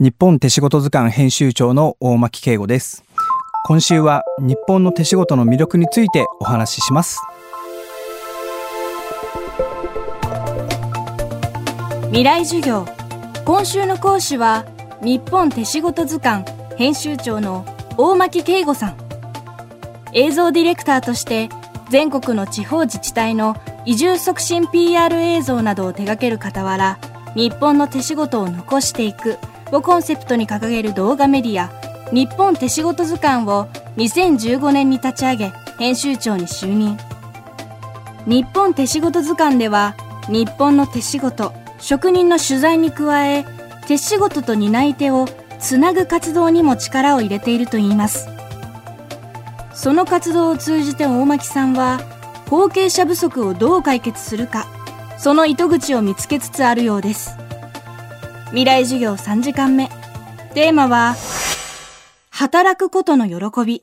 日本手仕事図鑑編集長の大牧圭吾です。今週は日本の手仕事の魅力についてお話しします。未来授業。今週の講師は日本手仕事図鑑編集長の大牧圭吾さん。映像ディレクターとして全国の地方自治体の移住促進 PR 映像などを手掛ける傍ら日本の手仕事を残していくをコンセプトに掲げる動画メディア日本手仕事図鑑を2015年に立ち上げ編集長に就任。日本手仕事図鑑では日本の手仕事職人の取材に加え手仕事と担い手をつなぐ活動にも力を入れているといいます。その活動を通じて大牧さんは後継者不足をどう解決するかその糸口を見つけつつあるようです。未来授業3時間目。テーマは働くことの喜び。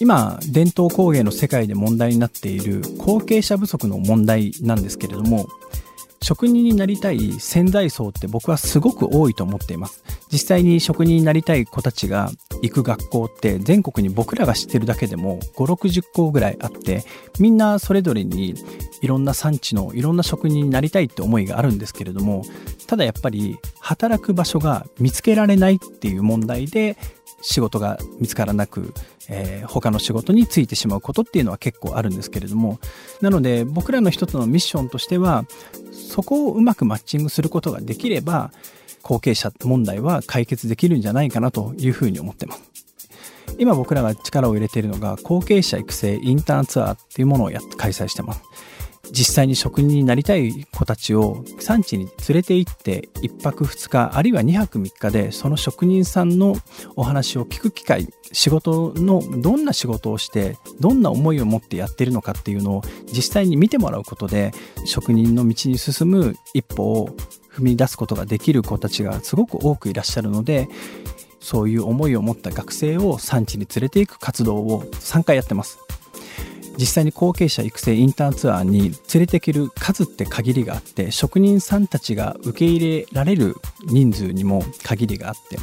今伝統工芸の世界で問題になっている後継者不足の問題なんですけれども職人になりたい潜在層って僕はすごく多いと思っています。実際に職人になりたい子たちが行く学校って全国に僕らが知ってるだけでも560校ぐらいあってみんなそれぞれにいろんな産地のいろんな職人になりたいって思いがあるんですけれどもただやっぱり働く場所が見つけられないっていう問題で仕事が見つからなく、えー、他の仕事に就いてしまうことっていうのは結構あるんですけれどもなので僕らの一つのミッションとしてはそこをうまくマッチングすることができれば後継者問題は解決できるんじゃないかなというふうに思ってます。今僕らが力を入れているのが後継者育成インターンツアーっていうものをや開催してます。実際に職人になりたい子たちを産地に連れて行って1泊2日あるいは2泊3日でその職人さんのお話を聞く機会仕事のどんな仕事をしてどんな思いを持ってやってるのかっていうのを実際に見てもらうことで職人の道に進む一歩を踏み出すことができる子たちがすごく多くいらっしゃるのでそういう思いを持った学生を産地に連れていく活動を3回やってます。実際に後継者育成インターンツアーに連れてける数って限りがあって職人さんたちが受け入れられる人数にも限りがあって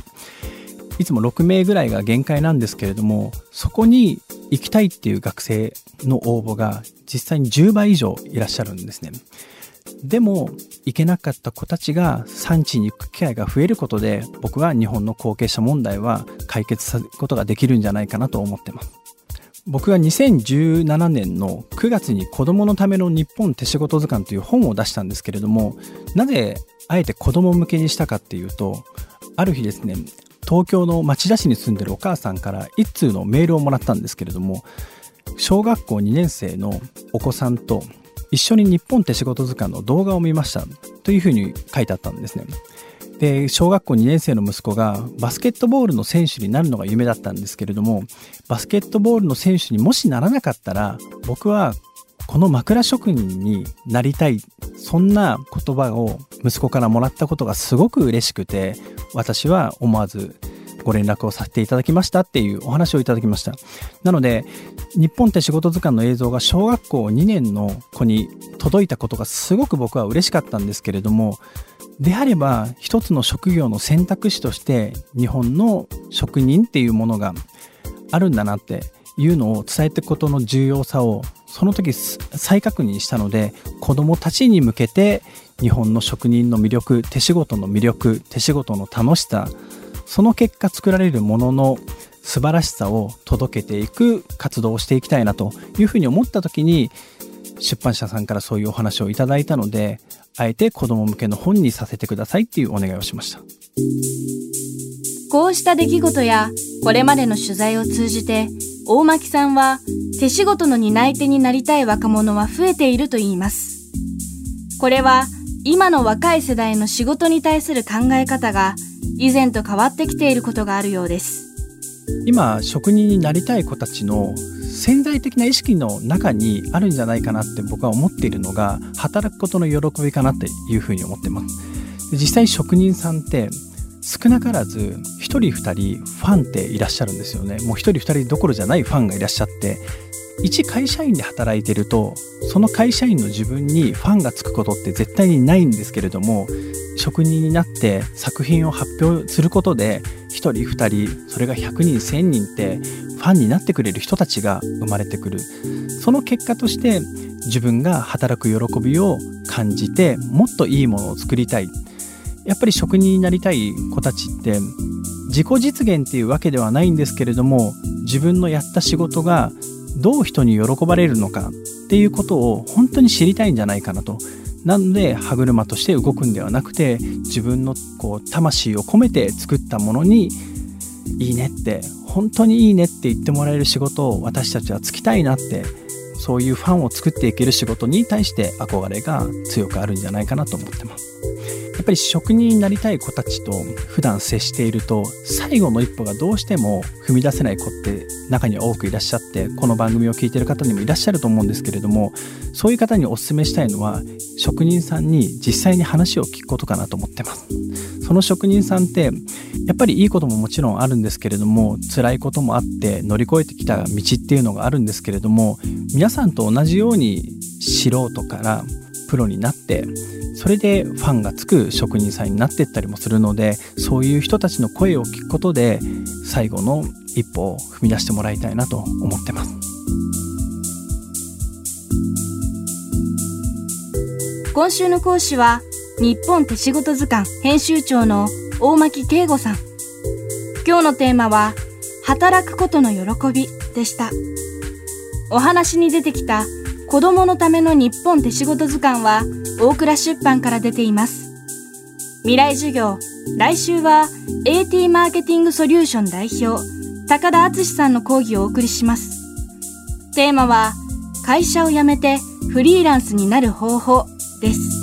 いつも6名ぐらいが限界なんですけれどもそこに行きたいっていう学生の応募が実際に10倍以上いらっしゃるんですね。でも行けなかった子たちが産地に行く機会が増えることで僕は日本の後継者問題は解決することができるんじゃないかなと思ってます。僕が2017年の9月に子供のための日本手仕事図鑑という本を出したんですけれどもなぜあえて子供向けにしたかっていうとある日ですね東京の町田市に住んでるお母さんから一通のメールをもらったんですけれども小学校2年生のお子さんと一緒に日本手仕事図鑑の動画を見ましたというふうに書いてあったんですね。で小学校2年生の息子がバスケットボールの選手になるのが夢だったんですけれどもバスケットボールの選手にもしならなかったら僕はこの枕職人になりたいそんな言葉を息子からもらったことがすごく嬉しくて私は思わずご連絡をさせていただきましたっていうお話をいただきました。なので日本って仕事図鑑の映像が小学校2年の子に届いたことがすごく僕は嬉しかったんですけれどもであれば一つの職業の選択肢として日本の職人っていうものがあるんだなっていうのを伝えていくことの重要さをその時再確認したので子どもたちに向けて日本の職人の魅力手仕事の魅力手仕事の楽しさその結果作られるものの素晴らしさを届けていく活動をしていきたいなというふうに思った時に出版社さんからそういうお話をいただいたのであえて子供向けの本にさせてくださいっていうお願いをしました。こうした出来事やこれまでの取材を通じて大牧さんは手仕事の担い手になりたい若者は増えているといいます。これは今の若い世代の仕事に対する考え方が以前と変わってきていることがあるようです。今職人になりたい子たちの潜在的な意識の中にあるんじゃないかなって僕は思っているのが働くことの喜びかなっていうふうに思ってます。実際職人さんって少なからず1人2人ファンっていらっしゃるんですよね。もう1人2人どころじゃないファンがいらっしゃって一会社員で働いてるとその会社員の自分にファンがつくことって絶対にないんですけれども職人になって作品を発表することで1人2人それが100人1000人ってファンになってくれる人たちが生まれてくる。その結果として自分が働く喜びを感じてもっといいものを作りたい。やっぱり職人になりたい子たちって自己実現っていうわけではないんですけれども自分のやった仕事がどう人に喜ばれるのかっていうことを本当に知りたいんじゃないかなと。なので歯車として動くんではなくて自分のこう魂を込めて作ったものにいいねって本当にいいねって言ってもらえる仕事を私たちはつきたいなってそういうファンを作っていける仕事に対して憧れが強くあるんじゃないかなと思ってます。やっぱり職人になりたい子たちと普段接していると最後の一歩がどうしても踏み出せない子って中には多くいらっしゃってこの番組を聞いている方にもいらっしゃると思うんですけれどもそういう方にお勧めしたいのは職人さんに実際に話を聞くことかなと思ってます。その職人さんってやっぱりいいことももちろんあるんですけれども辛いこともあって乗り越えてきた道っていうのがあるんですけれども皆さんと同じように素人からプロになってそれでファンがつく職人さんになってったりもするのでそういう人たちの声を聞くことで最後の一歩を踏み出してもらいたいなと思ってます。今週の講師は日本手仕事図鑑編集長の大巻慶吾さん。今日のテーマは働くことの喜びでした。お話に出てきた子供のための日本手仕事図鑑は大倉出版から出ています。未来授業、来週は AT マーケティングソリューション代表、高田敦さんの講義をお送りします。テーマは、会社を辞めてフリーランスになる方法です。